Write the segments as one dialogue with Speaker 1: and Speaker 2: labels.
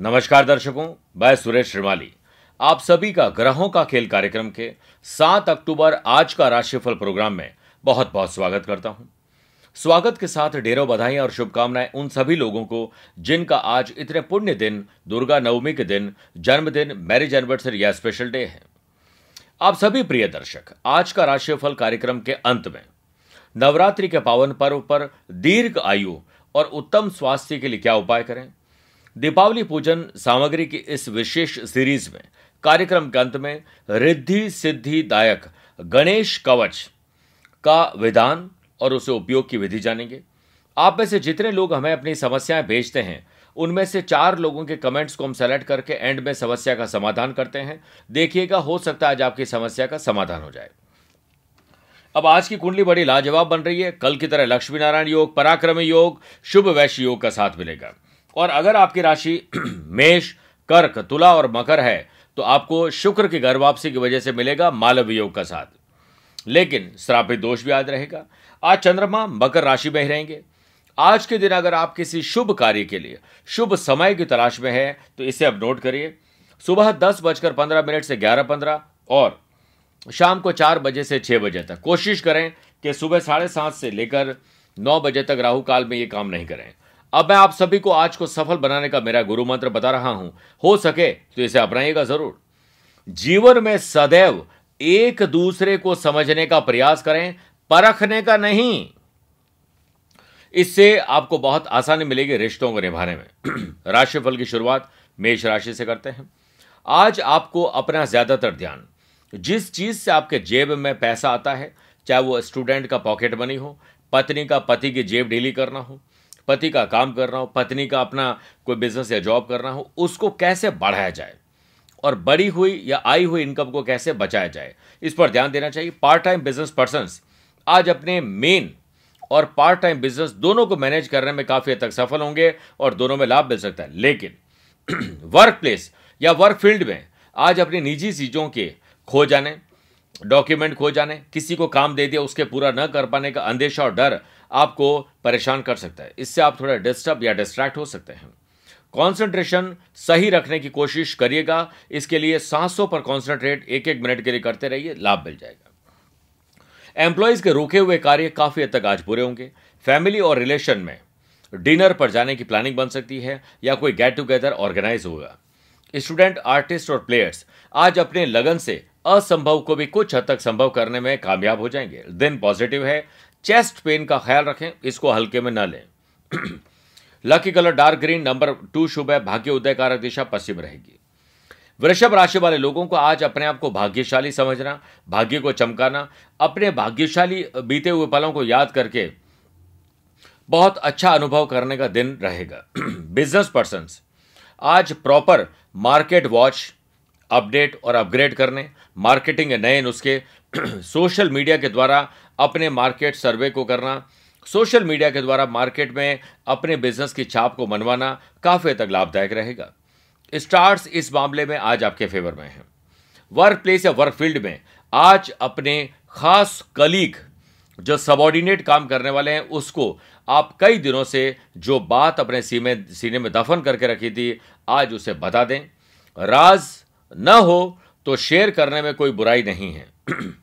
Speaker 1: नमस्कार दर्शकों, मैं सुरेश श्रीमाली। आप सभी का ग्रहों का खेल कार्यक्रम के 7 अक्टूबर आज का राशिफल प्रोग्राम में बहुत बहुत स्वागत करता हूँ। स्वागत के साथ ढेरों बधाई और शुभकामनाएँ उन सभी लोगों को जिनका आज इतने पुण्य दिन, दुर्गा नवमी के दिन, जन्मदिन, मैरिज एनिवर्सरी या स्पेशल डे है। आप सभी प्रिय दर्शक, आज का राशिफल कार्यक्रम के अंत में नवरात्रि के पावन पर्व पर दीर्घ आयु और उत्तम स्वास्थ्य के लिए क्या उपाय करें? दीपावली पूजन सामग्री की इस विशेष सीरीज़ में, कार्यक्रम के अंत में रिद्धि सिद्धि दायक गणेश कवच का विधान और उसे उपयोग की विधि जानेंगे। आप में से जितने लोग हमें अपनी समस्याएँ भेजते हैं, उनमें से चार लोगों के कमेंट्स को हम सेलेक्ट करके एंड में समस्या का समाधान करते हैं। देखिएगा, हो सकता है आज आपकी समस्या का समाधान हो जाए। अब आज की कुंडली बड़ी लाजवाब बन रही है। कल की तरह लक्ष्मी नारायण योग, पराक्रमी योग, शुभ वैश्य योग का साथ मिलेगा। और अगर आपकी राशि मेष, कर्क, तुला और मकर है तो आपको शुक्र की घर वापसी की वजह से मिलेगा मालव योग का साथ। लेकिन श्रापित दोष भी आज रहेगा। आज चंद्रमा मकर राशि में ही रहेंगे। आज के दिन अगर आप किसी शुभ कार्य के लिए, शुभ समय की तलाश में है तो इसे अब नोट करिए। सुबह दस बजकर पंद्रह मिनट से ग्यारह पंद्रह और शाम को चार बजे से छह बजे तक। कोशिश करें कि सुबह साढ़े सात से लेकर नौ बजे तक राहु काल में ये काम नहीं करें। अब मैं आप सभी को आज को सफल बनाने का मेरा गुरु मंत्र बता रहा हूँ। हो सके तो इसे अपनाइएगा ज़रूर। जीवन में सदैव एक दूसरे को समझने का प्रयास करें, परखने का नहीं। इससे आपको बहुत आसानी मिलेगी रिश्तों को निभाने में। राशिफल की शुरुआत मेष राशि से करते हैं। आज आपको अपना ज़्यादातर ध्यान, जिस चीज़ से आपके जेब में पैसा आता है, चाहे वो स्टूडेंट का पॉकेट मनी हो, पत्नी का पति की जेब डीली करना हो पति का काम कर रहा हो, पत्नी का अपना कोई बिज़नेस या जॉब करना हो, उसको कैसे बढ़ाया जाए? और बड़ी हुई या आई हुई इनकम को कैसे बचाया जाए? इस पर ध्यान देना चाहिए। पार्ट टाइम बिज़नेस पर्सन आज अपने मेन और पार्ट टाइम बिज़नेस दोनों को मैनेज करने में काफ़ी हद तक सफल होंगे और दोनों में लाभ मिल सकता है। लेकिन वर्क प्लेस या वर्क फ़ील्ड में आज अपनी निजी चीज़ों के खो जाने डॉक्यूमेंट खो जाने, किसी को काम दे दिया, उसके पूरा न कर पाने का अंदेशा और डर आपको परेशान कर सकता है। इससे आप थोड़ा डिस्टर्ब या डिस्ट्रैक्ट हो सकते हैं। कॉन्सेंट्रेशन सही रखने की कोशिश करिएगा। इसके लिए सांसों पर कॉन्सेंट्रेट एक एक मिनट के लिए करते रहिए, लाभ मिल जाएगा। एम्प्लॉयज़ के रुके हुए कार्य काफ़ी हद तक आज पूरे होंगे। फैमिली और रिलेशन में डिनर पर जाने की प्लानिंग बन सकती है या कोई गेट टुगेदर ऑर्गेनाइज होगा। स्टूडेंट आर्टिस्ट और प्लेयर्स आज अपने लगन से असंभव को भी कुछ हद तक संभव करने में कामयाब हो जाएँगे। दिन पॉजिटिव है चेस्ट पेन का ख्याल रखें, इसको हल्के में न लें। Lucky colour dark green number two शुभ है, भाग्य उदय कारक दिशा पश्चिम रहेगी। वृषभ राशि वाले लोगों को आज अपने आप को भाग्यशाली समझना, भाग्य को चमकाना, अपने भाग्यशाली बीते हुए पलों को याद करके बहुत अच्छा अनुभव करने का दिन रहेगा। बिज़नेस पर्सन आज प्रॉपर मार्केट वॉच अपडेट और अपग्रेड करने, मार्केटिंग के नए नुस्खे, सोशल मीडिया के द्वारा अपने मार्केट सर्वे को करना, सोशल मीडिया के द्वारा मार्केट में अपने बिज़नेस की छाप को मनवाना काफ़ी तक लाभदायक रहेगा। स्टार्स इस मामले में आज आपके फेवर में हैं। वर्क प्लेस या वर्क फ़ील्ड में आज अपने खास कलीग जो सबॉर्डिनेट काम करने वाले हैं, उसको आप कई दिनों से जो बात अपने सीने में दफन करके रखी थी, आज उसे बता दें। राज न हो तो शेयर करने में कोई बुराई नहीं है।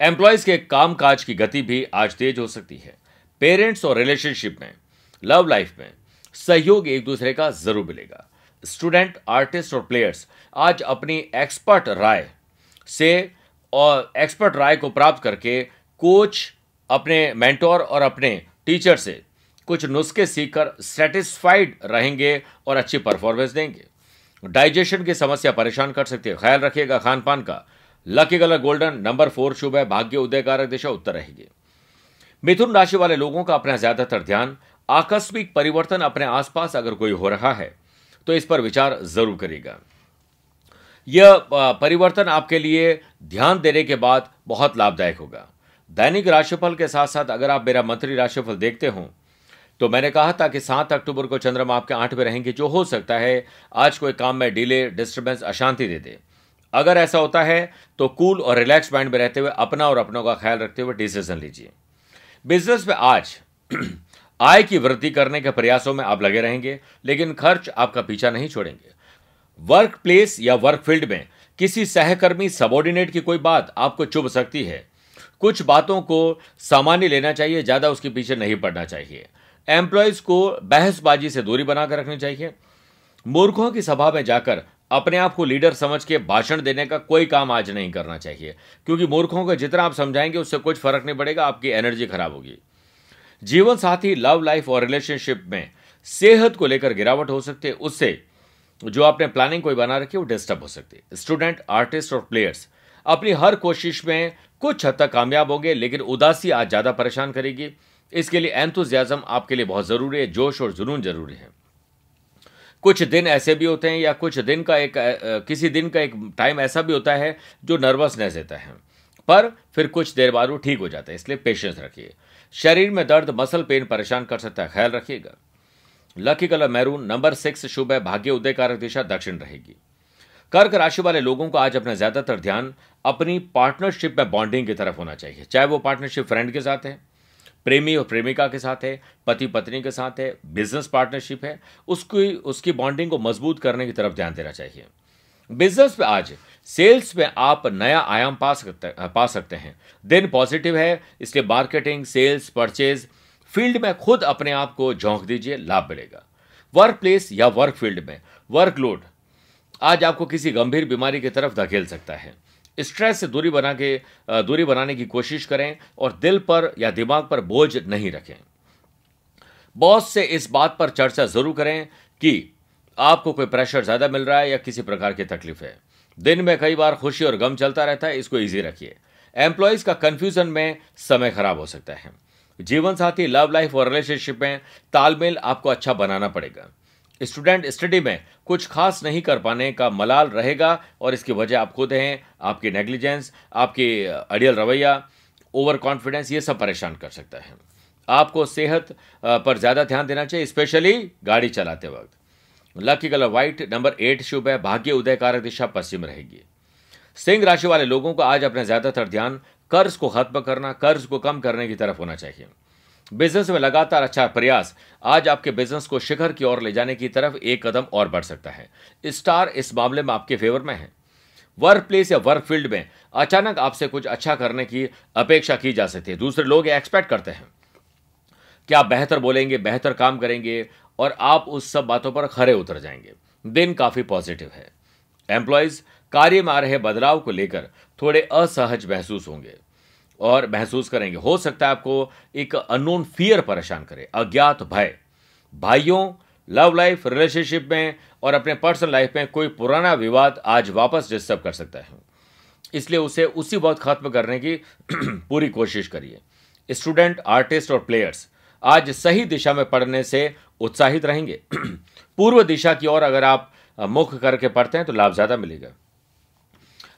Speaker 1: एम्प्लॉयज़ के कामकाज की गति भी आज तेज हो सकती है। पेरेंट्स और रिलेशनशिप में लव लाइफ में, सहयोग एक दूसरे का ज़रूर मिलेगा। स्टूडेंट आर्टिस्ट और प्लेयर्स आज अपनी एक्सपर्ट राय से और एक्सपर्ट राय को प्राप्त करके कोच अपने मेंटोर और अपने टीचर से कुछ नुस्खे सीखकर सेटिस्फाइड रहेंगे और अच्छी परफॉर्मेंस देंगे। डाइजेशन की समस्या परेशान कर सकती है। ख्याल रखिएगा खान पान का। Lucky colour golden, number four शुभ है, भाग्य उदय कारक दिशा उत्तर रहेगी। मिथुन राशि वाले लोगों का अपना ज़्यादातर ध्यान, आकस्मिक परिवर्तन अपने आसपास अगर कोई हो रहा है तो इस पर विचार ज़रूर करेगा यह परिवर्तन आपके लिए ध्यान देने के बाद बहुत लाभदायक होगा। दैनिक राशिफल के साथ साथ अगर आप मेरा मंत्री राशिफल देखते हो तो मैंने कहा था कि सात अक्टूबर को चंद्रमा आपके आठ में रहेंगे, जो हो सकता है, आज कोई काम में डिले डिस्टर्बेंस अशांति दे दे। अगर ऐसा होता है तो कूल और रिलैक्स माइंड में रहते हुए अपना और अपनों का ख्याल रखते हुए डिसीज़न लीजिए। बिज़नेस में आज आय की वृद्धि करने के प्रयासों में आप लगे रहेंगे, लेकिन खर्च आपका पीछा नहीं छोड़ेंगे। वर्क प्लेस या वर्क फ़ील्ड में किसी सहकर्मी सबॉर्डिनेट की कोई बात आपको चुभ सकती है। कुछ बातों को सामान्य लेना चाहिए, ज़्यादा उसके पीछे नहीं पड़ना चाहिए। एम्प्लॉयज़ को बहसबाजी से दूरी बनाकर रखनी चाहिए। मूर्खों की सभा में जाकर अपने आप को लीडर समझ के भाषण देने का कोई काम आज नहीं करना चाहिए। क्योंकि मूर्खों को जितना आप समझाएँगे, उससे कुछ फ़र्क नहीं पड़ेगा, आपकी एनर्जी खराब होगी। जीवन साथी, लव लाइफ और रिलेशनशिप में सेहत को लेकर गिरावट हो सकती है। उससे जो आपने प्लानिंग कोई बना रखी है, वो डिस्टर्ब हो सकती है। स्टूडेंट, आर्टिस्ट और प्लेयर्स अपनी हर कोशिश में कुछ हद तक कामयाब होंगे, लेकिन उदासी आज ज़्यादा परेशान करेगी। इसके लिए एंथुजियाज्म आपके लिए बहुत ज़रूरी है, जोश और जुनून ज़रूरी है। कुछ दिन ऐसे भी होते हैं या कुछ दिन का एक किसी दिन का एक टाइम ऐसा भी होता है जो नर्वसनेस देता है। पर फिर कुछ देर बाद वो ठीक हो जाता है, इसलिए पेशेंस रखिए। शरीर में दर्द मसल पेन परेशान कर सकता है, ख्याल रखिएगा। Lucky colour maroon, number six शुभ है, भाग्य उदय कारक दिशा, दक्षिण रहेगी। कर्क राशि वाले लोगों को आज अपना ज़्यादातर ध्यान अपनी पार्टनरशिप में बॉन्डिंग की तरफ़ होना चाहिए, चाहे वो पार्टनरशिप फ्रेंड के साथ है प्रेमी और प्रेमिका के साथ है पति पत्नी के साथ है बिज़नेस पार्टनरशिप है, उसकी उसकी बॉन्डिंग को मज़बूत करने की तरफ़ ध्यान देना चाहिए। बिज़नेस पे आज सेल्स में आप नया आयाम पा सकते पा सकते हैं। दिन पॉजिटिव है, इसलिए मार्केटिंग सेल्स परचेज फ़ील्ड में खुद अपने आप को झोंक दीजिए, लाभ मिलेगा। वर्क प्लेस या वर्क फ़ील्ड में वर्कलोड आज आपको किसी गंभीर बीमारी की तरफ़ धकेल सकता है। स्ट्रेस से दूरी बना के दूरी बनाने की कोशिश करें और दिल पर या दिमाग पर बोझ नहीं रखें। बॉस से इस बात पर चर्चा ज़रूर करें कि आपको कोई प्रेशर ज़्यादा मिल रहा है या किसी प्रकार की तकलीफ़ है। दिन में कई बार खुशी और गम चलता रहता है, इसको इजी रखिए। एम्प्लॉयज़ का कंफ्यूजन में समय खराब हो सकता है। जीवन साथी लव लाइफ और रिलेशनशिप में तालमेल आपको अच्छा बनाना पड़ेगा। स्टूडेंट स्टडी में कुछ खास नहीं कर पाने का मलाल रहेगा और इसकी वजह आप खुद हैं, आपकी नेग्लिजेंस आपकी अड़ियल रवैया ओवर कॉन्फिडेंस ये सब परेशान कर सकता है। आपको सेहत पर ज़्यादा ध्यान देना चाहिए स्पेशली गाड़ी चलाते वक्त। Lucky colour white number eight शुभ है, भाग्य उदय कारक दिशा पश्चिम रहेगी। सिंह राशि वाले लोगों को आज अपना ज़्यादातर ध्यान कर्ज को खत्म करना, कर्ज को कम करने की तरफ़ होना चाहिए। बिज़नेस में लगातार अच्छा प्रयास, आज आपके बिज़नेस को शिखर की ओर ले जाने की तरफ़ एक कदम और बढ़ सकता है। स्टार इस मामले में आपके फेवर में है। वर्क प्लेस या वर्क फ़ील्ड में अचानक आपसे कुछ अच्छा करने की अपेक्षा की जा सकती है। दूसरे लोग एक्सपेक्ट करते हैं। कि आप बेहतर बोलेंगे, बेहतर काम करेंगे और आप उस सब बातों पर खरे उतर जाएँगे। दिन काफ़ी पॉजिटिव है। एम्प्लॉयज़ कार्य में आ रहे बदलाव को लेकर थोड़े असहज महसूस होंगे। और महसूस करेंगे। हो सकता है आपको एक अननोन फियर परेशान करे, अज्ञात भय। भाइयों लव लाइफ रिलेशनशिप में और अपने पर्सनल लाइफ में कोई पुराना विवाद आज वापस डिस्टर्ब कर सकता है। इसलिए उसे उसी वक्त खत्म करने की पूरी कोशिश करिए। स्टूडेंट आर्टिस्ट और प्लेयर्स आज सही दिशा में पढ़ने से उत्साहित रहेंगे। पूर्व दिशा की ओर अगर आप मुख करके पढ़ते हैं तो लाभ ज़्यादा मिलेगा।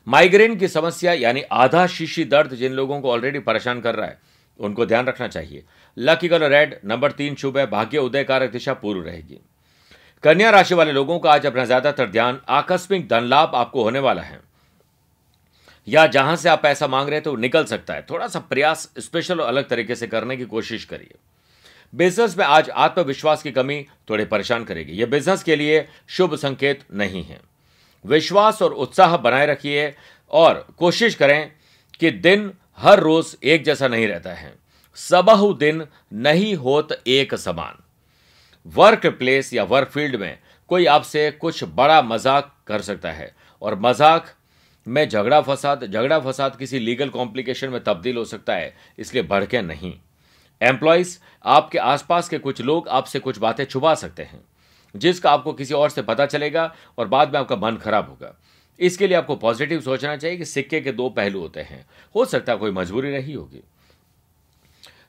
Speaker 1: माइग्रेन की समस्या यानी आधा शीशी दर्द जिन लोगों को ऑलरेडी परेशान कर रहा है, उनको ध्यान रखना चाहिए। लकी कलर रेड नंबर तीन शुभ है, भाग्य उदय कारक दिशा पूर्व रहेगी। कन्या राशि वाले लोगों का आज अपना ज़्यादातर ध्यान आकस्मिक धन लाभ आपको होने वाला है। या जहाँ से आप पैसा मांग रहे हैं तो निकल सकता है। थोड़ा सा प्रयास स्पेशल और अलग तरीके से करने की कोशिश करिए। बिज़नेस में आज आत्मविश्वास की कमी थोड़े परेशान करेगी। यह बिज़नेस के लिए शुभ संकेत नहीं है। विश्वास और उत्साह बनाए रखिए और कोशिश करें कि दिन हर रोज एक जैसा नहीं रहता है। सबहु दिन नहीं होत एक समान। वर्क प्लेस या वर्क फ़ील्ड में कोई आपसे कुछ बड़ा मज़ाक कर सकता है और मज़ाक में झगड़ा फसाद झगड़ा फसाद किसी लीगल कॉम्प्लिकेशन में तब्दील हो सकता है, इसलिए भड़के नहीं। एम्प्लॉयज़ आपके आसपास के कुछ लोग आपसे कुछ बातें छुपा सकते हैं। जिसका आपको किसी और से पता चलेगा और बाद में आपका मन खराब होगा। इसके लिए आपको पॉजिटिव सोचना चाहिए कि सिक्के के दो पहलू होते हैं। हो सकता है कोई मजबूरी रही होगी।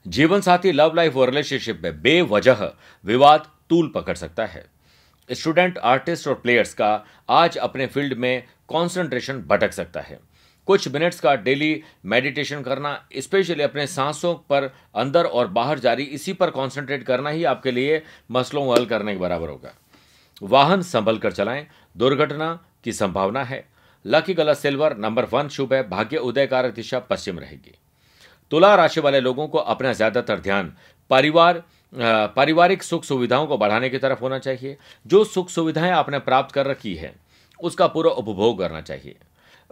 Speaker 1: जीवन साथी लव लाइफ और रिलेशनशिप में बेवजह विवाद तूल पकड़ सकता है। स्टूडेंट आर्टिस्ट और प्लेयर्स का आज अपने फ़ील्ड में कॉन्सेंट्रेशन भटक सकता है। कुछ मिनट्स का डेली मेडिटेशन करना, स्पेशली अपने सांसों पर अंदर और बाहर जारी, इसी पर कॉन्सेंट्रेट करना ही आपके लिए मसलों को हल करने के बराबर होगा। वाहन संभल कर चलाएँ, दुर्घटना की संभावना है। Lucky colour silver number one शुभ है, भाग्य उदयकार दिशा पश्चिम रहेगी। तुला राशि वाले लोगों को अपना ज़्यादातर ध्यान परिवार पारिवारिक सुख सुविधाओं को बढ़ाने की तरफ़ होना चाहिए। जो सुख सुविधाएँ आपने प्राप्त कर रखी है, उसका पूरा उपभोग करना चाहिए।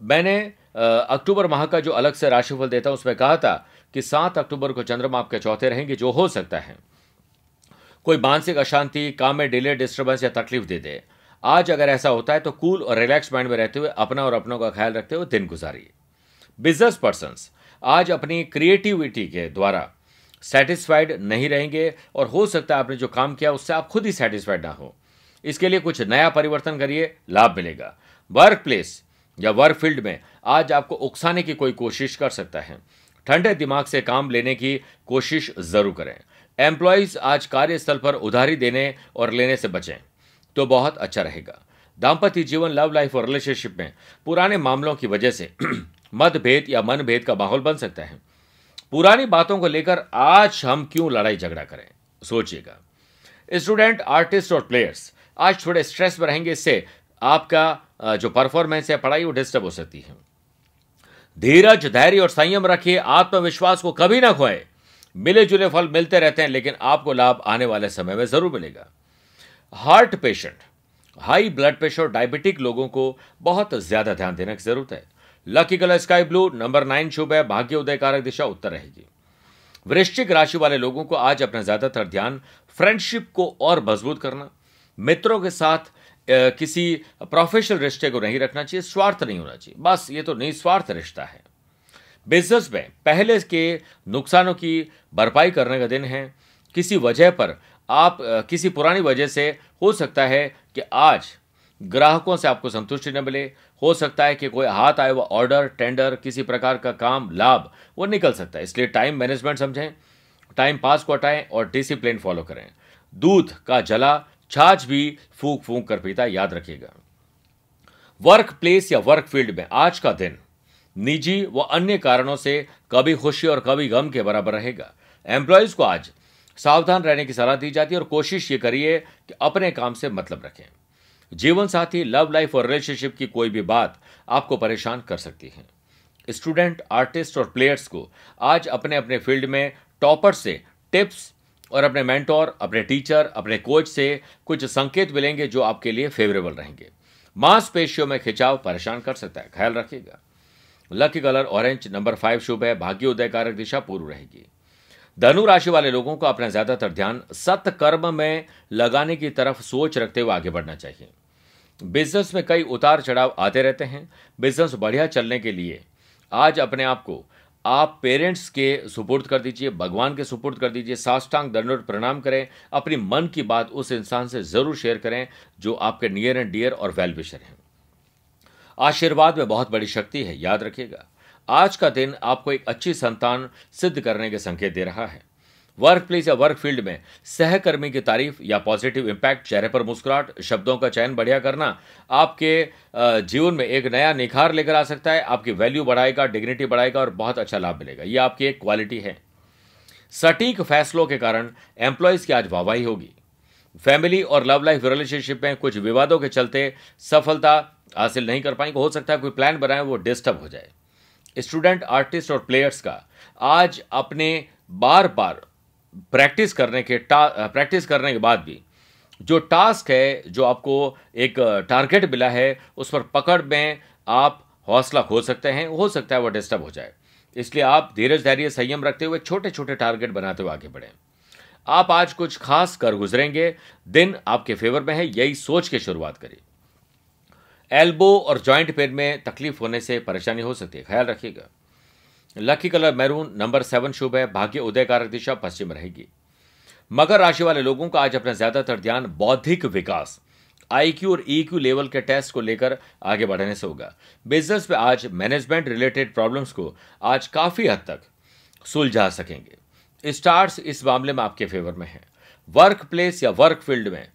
Speaker 1: मैंने अक्टूबर माह का जो अलग से राशिफल देता उसमें कहा था कि सात अक्टूबर को चंद्रमा आपके चौथे रहेंगे, जो हो सकता है। कोई मानसिक अशांति, काम में डिले डिस्टर्बेंस या तकलीफ़ दे दे। आज अगर ऐसा होता है तो कूल और रिलैक्स माइंड में रहते हुए अपना और अपनों का ख्याल रखते हुए दिन गुजारिए। बिज़नेस पर्सन आज अपनी क्रिएटिविटी के द्वारा सेटिस्फाइड नहीं रहेंगे और हो सकता है आपने जो काम किया, उससे आप खुद ही सेटिस्फाइड ना हो। इसके लिए कुछ नया परिवर्तन करिए, लाभ मिलेगा। वर्क प्लेस या वर्क फ़ील्ड में आज आपको उकसाने की कोई कोशिश कर सकता है। ठंडे दिमाग से काम लेने की कोशिश ज़रूर करें। एम्प्लॉयज़ आज कार्यस्थल पर उधारी देने और लेने से बचें तो बहुत अच्छा रहेगा। दाम्पत्य जीवन लव लाइफ और रिलेशनशिप में पुराने मामलों की वजह से मतभेद या मनभेद का माहौल बन सकता है। पुरानी बातों को लेकर आज हम क्यों लड़ाई झगड़ा करें, सोचिएगा। स्टूडेंट आर्टिस्ट और प्लेयर्स आज थोड़े स्ट्रेस में रहेंगे, इससे आपका जो परफॉर्मेंस है, पढ़ाई, वो डिस्टर्ब हो सकती है। धीरज, धैर्य और संयम रखिए, आत्मविश्वास को कभी ना खोए। मिले जुले फल मिलते रहते हैं, लेकिन आपको लाभ आने वाले समय में ज़रूर मिलेगा। Heart patient high blood pressure diabetic लोगों को बहुत ज़्यादा ध्यान देने की ज़रूरत है। Lucky colour sky blue number nine शुभ है, भाग्य उदय कारक दिशा उत्तर रहेगी। वृश्चिक राशि वाले लोगों को आज अपना ज़्यादातर ध्यान फ्रेंडशिप को और मज़बूत करना। मित्रों के साथ किसी प्रोफेशनल रिश्ते को नहीं रखना चाहिए, स्वार्थ नहीं होना चाहिए। बस ये तो निस्वार्थ रिश्ता है। बिज़नेस में पहले के नुकसानों की भरपाई करने का दिन है। किसी वजह पर आप किसी पुरानी वजह से हो सकता है कि आज ग्राहकों से आपको संतुष्टि न मिले। हो सकता है कि कोई हाथ आए, वो ऑर्डर टेंडर किसी प्रकार का काम, लाभ, वो निकल सकता है। इसलिए टाइम मैनेजमेंट समझें टाइम पास को हटाएँ और डिसिप्लिन फॉलो करें। दूध का जला छाछ भी फूक फूक कर पीता याद रखिएगा वर्क प्लेस या वर्क फ़ील्ड में आज का दिन निजी व अन्य कारणों से कभी खुशी और कभी गम के बराबर रहेगा। एम्प्लॉयज़ को आज सावधान रहने की सलाह दी जाती है और कोशिश ये करिए कि अपने काम से मतलब रखें। जीवन साथी लव लाइफ और रिलेशनशिप की कोई भी बात आपको परेशान कर सकती है। स्टूडेंट आर्टिस्ट और प्लेयर्स को आज अपने अपने फ़ील्ड में टॉपर से टिप्स और अपने मेंटोर, अपने टीचर, अपने कोच से कुछ संकेत मिलेंगे जो आपके लिए फेवरेबल रहेंगे। मांसपेशियों में खिंचाव परेशान कर सकता है, ख्याल रखिएगा। Lucky colour orange number five शुभ है भाग्योदय कारक दिशा पूर्व रहेगी। धनु राशि वाले लोगों को अपना ज़्यादातर ध्यान सत्कर्म में लगाने की तरफ़ सोच रखते हुए आगे बढ़ना चाहिए। बिज़नेस में कई उतार चढ़ाव आते रहते हैं। बिज़नेस बढ़िया चलने के लिए आज अपने आप को आप पेरेंट्स के सुपुर्द कर दीजिए, भगवान के सुपुर्द कर दीजिए, साष्टांग दंडोट प्रणाम करें, अपनी मन की बात उस इंसान से ज़रूर शेयर करें जो आपके नियर एंड डियर और वेल विशर हैं। आशीर्वाद में बहुत बड़ी शक्ति है, याद रखिएगा। आज का दिन आपको एक अच्छी संतान सिद्ध करने के संकेत दे रहा है। वर्क प्लेस या वर्क फ़ील्ड में सहकर्मी की तारीफ़ या पॉजिटिव इंपैक्ट चेहरे पर मुस्कुराहट, शब्दों का चयन बढ़िया करना, आपके जीवन में एक नया निखार लेकर आ सकता है, आपकी वैल्यू बढ़ाएगा डिग्निटी बढ़ाएगा और बहुत अच्छा लाभ मिलेगा। ये आपकी एक क्वालिटी है। सटीक फैसलों के कारण एम्प्लॉयज़ की आज वाहवाही होगी। फैमिली और लव लाइफ रिलेशनशिप में कुछ विवादों के चलते सफलता हासिल नहीं कर पाएँगे। हो सकता है कोई प्लान बनाए, वो डिस्टर्ब हो जाए। स्टूडेंट आर्टिस्ट और प्लेयर्स का आज अपने बार बार प्रैक्टिस करने के प्रैक्टिस करने के बाद भी जो टास्क है, जो आपको एक टारगेट मिला है, उस पर पकड़ में आप हौसला खो सकते हैं, हो सकता है वो डिस्टर्ब हो जाए। इसलिए आप धीरज धैर्य संयम रखते हुए छोटे छोटे टारगेट बनाते हुए आगे बढ़ें। आप आज कुछ खास कर गुजरेंगे, दिन आपके फेवर में है, यही सोच के शुरुआत करिए। एल्बो और जॉइंट पेन में तकलीफ़ होने से परेशानी हो सकती है, ख्याल रखिएगा। Lucky colour maroon number seven शुभ है, भाग्य उदय कारक दिशा पश्चिम रहेगी। मकर राशि वाले लोगों का आज अपना ज़्यादातर ध्यान बौद्धिक विकास आईक्यू और ईक्यू लेवल के टेस्ट को लेकर आगे बढ़ने से होगा। बिज़नेस में आज मैनेजमेंट रिलेटेड प्रॉब्लम्स को आज काफ़ी हद तक सुलझा सकेंगे। स्टार्स इस मामले में आपके फेवर में है। वर्क प्लेस या वर्क फ़ील्ड में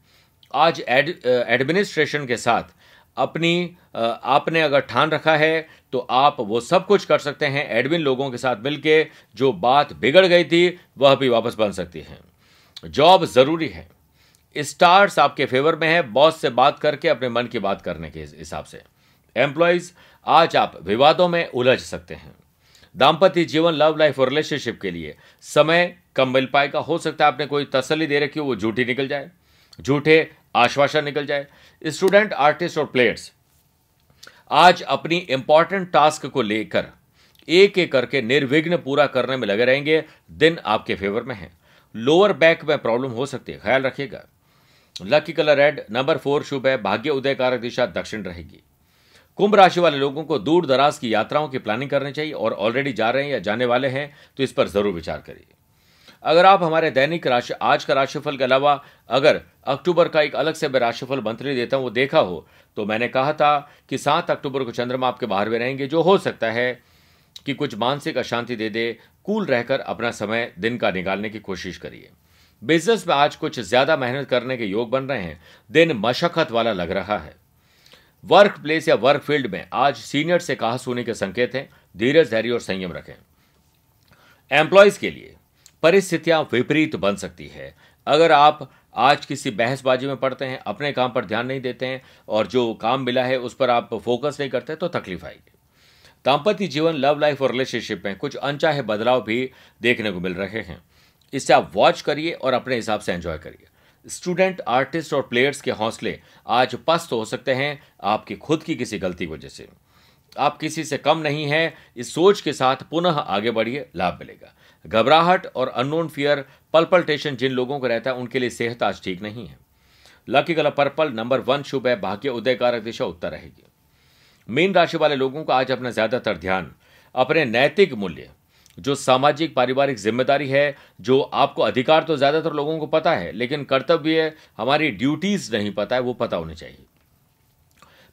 Speaker 1: आज एडमिनिस्ट्रेशन के साथ अपनी आपने अगर ठान रखा है तो आप वो सब कुछ कर सकते हैं एडमिन लोगों के साथ मिलके, जो बात बिगड़ गई थी, वह भी वापस बन सकती है। जॉब ज़रूरी है। स्टार्स आपके फेवर में है, बॉस से बात करके, अपने मन की बात करने के हिसाब से। एम्प्लॉयज़, आज आप विवादों में उलझ सकते हैं। दाम्पत्य जीवन, लव लाइफ और रिलेशनशिप के लिए समय कम मिल पाएगा। हो सकता है आपने कोई तसली दे रखी हो, वो झूठी निकल जाए, झूठे आश्वासन निकल जाए। स्टूडेंट, आर्टिस्ट और प्लेयर्स आज अपनी इंपॉर्टेंट टास्क को लेकर, एक एक करके निर्विघ्न पूरा करने में लगे रहेंगे, दिन आपके फेवर में है। लोअर बैक में प्रॉब्लम हो सकती है, ख्याल रखिएगा। Lucky colour red number four शुभ है, भाग्य उदय कारक दिशा दक्षिण रहेगी। कुंभ राशि वाले लोगों को दूर दराज की यात्राओं की प्लानिंग करनी चाहिए और ऑलरेडी जा रहे हैं या जाने वाले हैं तो इस पर ज़रूर विचार करिए। अगर आप हमारे दैनिक राशि, आज का राशिफल के अलावा अगर अक्टूबर का एक अलग से मैं राशिफल मंथली देता हूँ, वो देखा हो तो मैंने कहा था कि सात अक्टूबर को चंद्रमा आपके बाहर में रहेंगे, जो हो सकता है कि कुछ मानसिक अशांति दे दे, कूल रहकर अपना समय दिन का निकालने की कोशिश करिए। बिज़नेस में आज कुछ ज़्यादा मेहनत करने के योग बन रहे हैं, दिन मशक्कत वाला लग रहा है। वर्क प्लेस या वर्क फ़ील्ड में आज सीनियर से कहा सुनी के संकेत हैं, धीरज, धैर्य और संयम रखें। एम्प्लॉयज़ के लिए परिस्थितियाँ विपरीत बन सकती है। अगर आप आज किसी बहसबाजी में पड़ते हैं, अपने काम पर ध्यान नहीं देते हैं, और जो काम मिला है उस पर आप फोकस नहीं करते तो तकलीफ़ आएगी। दाम्पत्य जीवन लव लाइफ और रिलेशनशिप में कुछ अनचाहे बदलाव भी देखने को मिल रहे हैं। इससे आप वॉच करिए और अपने हिसाब से एंजॉय करिए। स्टूडेंट आर्टिस्ट और प्लेयर्स के हौसले आज पस्त हो सकते हैं आपकी खुद की किसी गलती की वजह से। आप किसी से कम नहीं हैं, इस सोच के साथ पुनः आगे बढ़िए, लाभ मिलेगा। घबराहट और अननोन फियर पल्पल्टेशन जिन लोगों को रहता है, उनके लिए सेहत आज ठीक नहीं है। Lucky colour purple, number one शुभ है, भाग्य उदय कारक दिशा उत्तर रहेगी। मीन राशि वाले लोगों का आज अपना ज़्यादातर ध्यान, अपने नैतिक मूल्य, जो सामाजिक, पारिवारिक ज़िम्मेदारी है, जो आपको अधिकार तो ज़्यादातर लोगों को पता है, लेकिन कर्तव्य हमारी ड्यूटीज़ नहीं पता है, वो पता होनी चाहिए।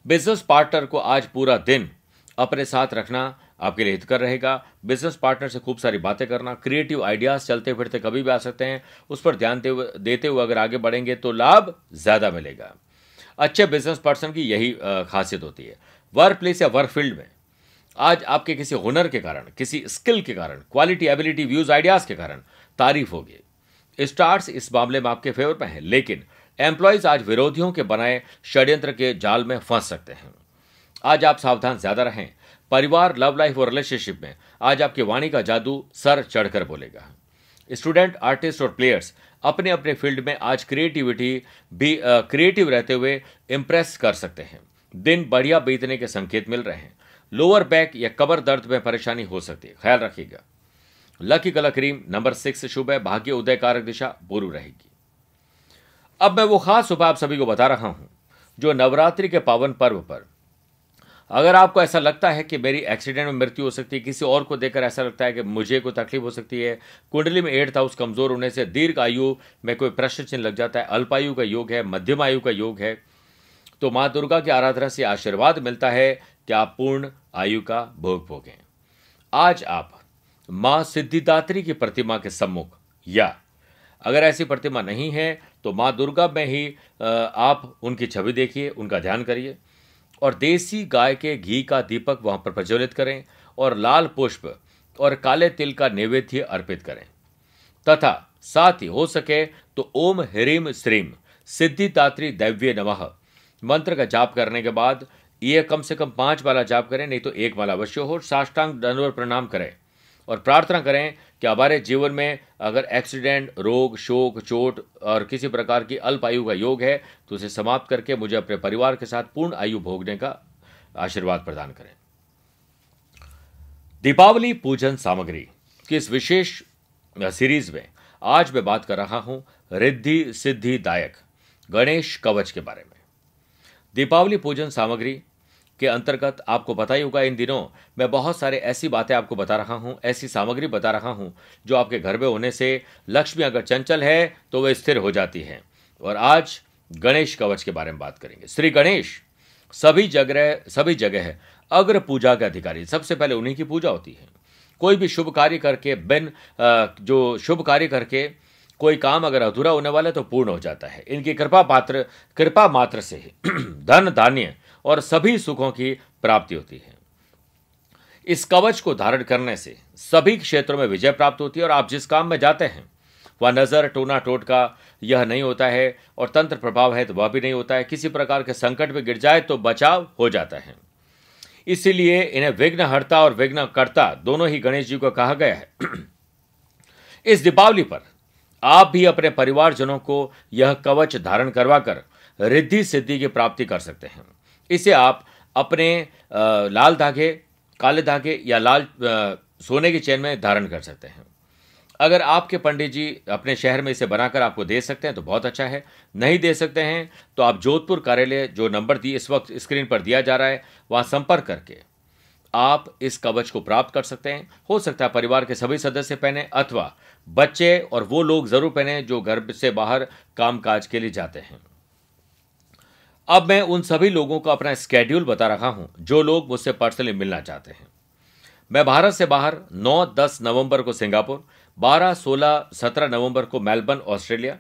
Speaker 1: बिज़नेस पार्टनर को आज पूरा दिन अपने साथ रखना आपके लिए हितकर रहेगा। बिज़नेस पार्टनर से खूब सारी बातें करना क्रिएटिव आइडियाज़ चलते फिरते कभी भी आ सकते हैं। उस पर ध्यान देते हुए अगर आगे बढ़ेंगे तो लाभ ज़्यादा मिलेगा। अच्छे बिज़नेस पर्सन की यही खासियत होती है। वर्क प्लेस या वर्क फ़ील्ड में आज आपके किसी हुनर के कारण, किसी स्किल के कारण क्वालिटी एबिलिटी व्यूज़ आइडियाज़ के कारण तारीफ़ होगी। स्टार्स इस मामले में आपके फेवर में है, लेकिन एम्प्लॉयज़ आज विरोधियों के बनाए षड्यंत्र के जाल में फंस सकते हैं। आज आप सावधान ज़्यादा रहें। परिवार लव लाइफ और रिलेशनशिप में आज आपकी वाणी का जादू सर चढ़कर बोलेगा। स्टूडेंट आर्टिस्ट और प्लेयर्स अपने अपने फ़ील्ड में आज क्रिएटिविटी भी क्रिएटिव रहते हुए इंप्रेस कर सकते हैं। दिन बढ़िया बीतने के संकेत मिल रहे हैं। लोअर बैक या कबर दर्द में परेशानी हो सकती है। ख्याल रखिएगा। Lucky colour cream number six शुभ है। भाग्य उदय कारक दिशा पूर्व रहेगी। अब मैं वो खास उपाय आप सभी को बता रहा हूँ, जो नवरात्रि के पावन पर्व पर अगर आपको ऐसा लगता है कि मेरी एक्सीडेंट में मृत्यु हो सकती है, किसी और को देखकर ऐसा लगता है कि मुझे कोई तकलीफ़ हो सकती है, कुंडली में एट हाउस कमज़ोर होने से दीर्घ आयु में कोई प्रश्न चिन्ह लग जाता है अल्पायु का योग है, मध्यम आयु का योग है तो माँ दुर्गा की आराधना से आशीर्वाद मिलता है कि आप पूर्ण आयु का भोग भोगें। आज आप माँ सिद्धिदात्री की प्रतिमा के सम्मुख या अगर ऐसी प्रतिमा नहीं है तो माँ दुर्गा में ही आप उनकी छवि देखिए, उनका ध्यान करिए। और देसी गाय के घी का दीपक वहाँ पर प्रज्वलित करें और लाल पुष्प और काले तिल का नैवेद्य अर्पित करें। तथा साथ ही हो सके तो ओम ह्रीम श्रीम सिद्धिदात्री दैव्य नमः। मंत्र का जाप करने के बाद ये कम से कम पाँच माला जाप करें, नहीं तो एक माला अवश्य हो। साष्टांग धनवर प्रणाम करें। और प्रार्थना करें कि हमारे जीवन में अगर एक्सीडेंट, रोग, शोक, चोट और किसी प्रकार की अल्प आयु का योग है तो उसे समाप्त करके मुझे अपने परिवार के साथ पूर्ण आयु भोगने का आशीर्वाद प्रदान करें। दीपावली पूजन सामग्री की इस विशेष सीरीज़ में आज मैं बात कर रहा हूँ रिद्धि सिद्धि दायक गणेश कवच के बारे में। दीपावली पूजन सामग्री के अंतर्गत आपको पता ही होगा इन दिनों, मैं बहुत सारे ऐसी बातें आपको बता रहा हूँ, ऐसी सामग्री बता रहा हूँ, जो आपके घर में होने से लक्ष्मी अगर चंचल है तो वह स्थिर हो जाती है। और आज गणेश कवच के बारे में बात करेंगे। श्री गणेश, सभी जगह सभी जगह अग्र पूजा के अधिकारी, सबसे पहले उन्हीं की पूजा होती है। कोई भी शुभ कार्य करके बिन जो शुभ कार्य करके कोई काम अगर अधूरा होने वाला है तो पूर्ण हो जाता है। इनकी कृपा पात्र, कृपा मात्र से ही। धन, धान्य और सभी सुखों की प्राप्ति होती है। इस कवच को धारण करने से सभी क्षेत्रों में विजय प्राप्त होती है और आप जिस काम में जाते हैं, वह नज़र टोना टोटका यह नहीं होता है और तंत्र प्रभाव है तो वह भी नहीं होता है। किसी प्रकार के संकट में गिर जाए तो बचाव हो जाता है। इसीलिए इन्हें विघ्न हरता और विघ्न करता दोनों ही गणेश जी को कहा गया है। इस दीपावली पर आप भी अपने परिवारजनों को यह कवच धारण करवाकर रिद्धि सिद्धि की प्राप्ति कर सकते हैं। इसे आप अपने लाल धागे, काले धागे या लाल सोने की चेन में धारण कर सकते हैं। अगर आपके पंडित जी अपने शहर में इसे बनाकर आपको दे सकते हैं तो बहुत अच्छा है। नहीं दे सकते हैं तो आप जोधपुर कार्यालय जो नंबर दिए, इस वक्त स्क्रीन पर दिया जा रहा है, वहाँ संपर्क करके आप इस कवच को प्राप्त कर सकते हैं। हो सकता है परिवार के सभी सदस्य पहने अथवा बच्चे और वो लोग ज़रूर पहने जो घर से बाहर कामकाज के लिए जाते हैं। अब मैं उन सभी लोगों को अपना स्केड्यूल बता रहा हूँ जो लोग मुझसे पर्सनली मिलना चाहते हैं। मैं भारत से बाहर 9-10 नवंबर को सिंगापुर 12, 16, 17 नवंबर को मेलबर्न ऑस्ट्रेलिया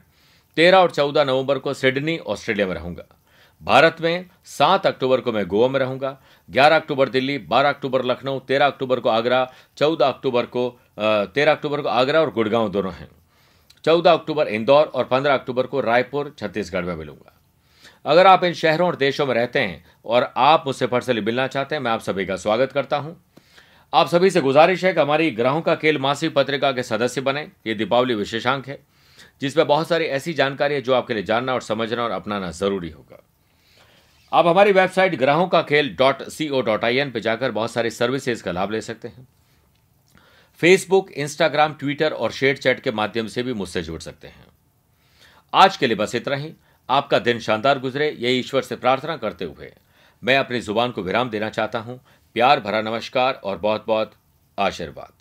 Speaker 1: 13 और 14 नवंबर को सिडनी ऑस्ट्रेलिया में रहूँगा। भारत में 7 अक्टूबर को मैं गोवा में रहूँगा 11 अक्टूबर दिल्ली 12 अक्टूबर लखनऊ 13 अक्टूबर को आगरा 14 अक्टूबर को 13 अक्टूबर को आगरा और गुड़गांव दोनों हैं। 14 अक्टूबर इंदौर और 15 अक्टूबर को रायपुर छत्तीसगढ़ में मिलूँगा। अगर आप इन शहरों और देशों में रहते हैं और आप मुझसे पर्सनली मिलना चाहते हैं, मैं आप सभी का स्वागत करता हूँ। आप सभी से गुजारिश है कि हमारी ग्राहों का खेल मासिक पत्रिका के सदस्य बने। ये दीपावली विशेषांक है जिसमें बहुत सारी ऐसी जानकारी है जो आपके लिए जानना और समझना और अपनाना ज़रूरी होगा। आप हमारी वेबसाइट ग्राहों का खेल dot C O dot I N पर जाकर बहुत सारी सर्विसेज़ का लाभ ले सकते हैं। फेसबुक, इंस्टाग्राम, ट्विटर और शेयर चैट के माध्यम से भी मुझसे जुड़ सकते हैं। आज के लिए बस इतना ही। आपका दिन शानदार गुजरे ये ईश्वर से प्रार्थना करते हुए। मैं अपनी ज़ुबान को विराम देना चाहता हूँ। प्यार भरा नमस्कार और बहुत बहुत आशीर्वाद।